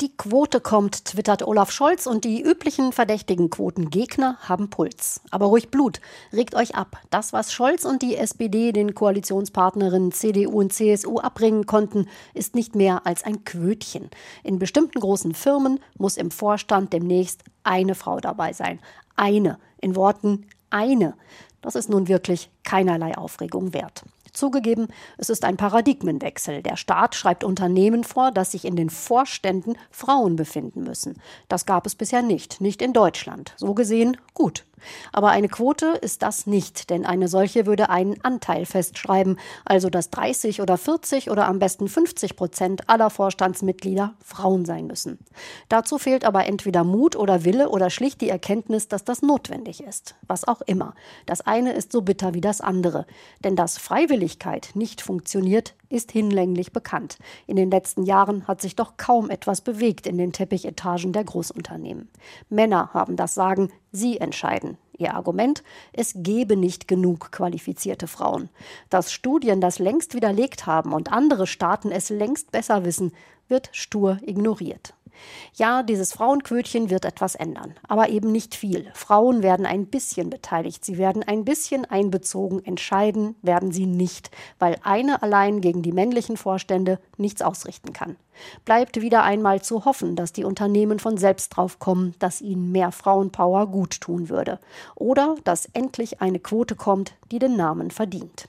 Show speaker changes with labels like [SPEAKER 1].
[SPEAKER 1] Die Quote kommt, twittert Olaf Scholz und die üblichen verdächtigen Quotengegner haben Puls. Aber ruhig Blut, regt euch ab. Das, was Scholz und die SPD den Koalitionspartnerinnen CDU und CSU abbringen konnten, ist nicht mehr als ein Quötchen. In bestimmten großen Firmen muss im Vorstand demnächst eine Frau dabei sein. Eine. In Worten eine. Das ist nun wirklich keinerlei Aufregung wert. Zugegeben, es ist ein Paradigmenwechsel. Der Staat schreibt Unternehmen vor, dass sich in den Vorständen Frauen befinden müssen. Das gab es bisher nicht, nicht in Deutschland. So gesehen gut. Aber eine Quote ist das nicht, denn eine solche würde einen Anteil festschreiben, also dass 30 oder 40 oder am besten 50 Prozent aller Vorstandsmitglieder Frauen sein müssen. Dazu fehlt aber entweder Mut oder Wille oder schlicht die Erkenntnis, dass das notwendig ist. Was auch immer. Das eine ist so bitter wie das andere. Denn dass Freiwilligkeit nicht funktioniert, ist hinlänglich bekannt. In den letzten Jahren hat sich doch kaum etwas bewegt in den Teppichetagen der Großunternehmen. Männer haben das Sagen, sie entscheiden. Ihr Argument, es gebe nicht genug qualifizierte Frauen. Dass Studien das längst widerlegt haben und andere Staaten es längst besser wissen, wird stur ignoriert. Ja, dieses Frauenquötchen wird etwas ändern, aber eben nicht viel. Frauen werden ein bisschen beteiligt, sie werden ein bisschen einbezogen, entscheiden werden sie nicht, weil eine allein gegen die männlichen Vorstände nichts ausrichten kann. Bleibt wieder einmal zu hoffen, dass die Unternehmen von selbst drauf kommen, dass ihnen mehr Frauenpower gut tun würde. Oder dass endlich eine Quote kommt, die den Namen verdient.